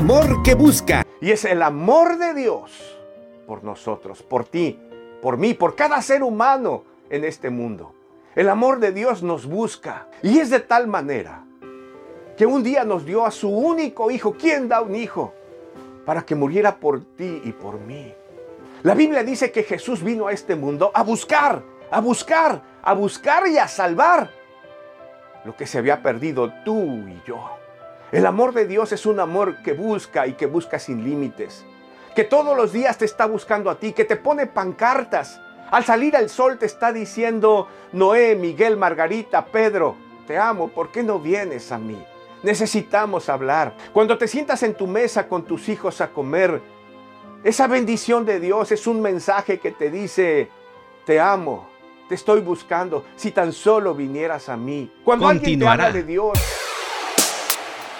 amor que busca. Y es el amor de Dios por nosotros, por ti, por mí, por cada ser humano en este mundo. El amor de Dios nos busca. Y es de tal manera que un día nos dio a su único hijo. ¿Quién da un hijo? Para que muriera por ti y por mí. La Biblia dice que Jesús vino a este mundo a buscar, a buscar, a buscar y a salvar lo que se había perdido tú y yo. El amor de Dios es un amor que busca y que busca sin límites. Que todos los días te está buscando a ti, que te pone pancartas. Al salir el sol te está diciendo, Noé, Miguel, Margarita, Pedro, te amo, ¿por qué no vienes a mí? Necesitamos hablar. Cuando te sientas en tu mesa con tus hijos a comer, esa bendición de Dios es un mensaje que te dice, te amo, te estoy buscando, si tan solo vinieras a mí. Cuando alguien te habla de Dios,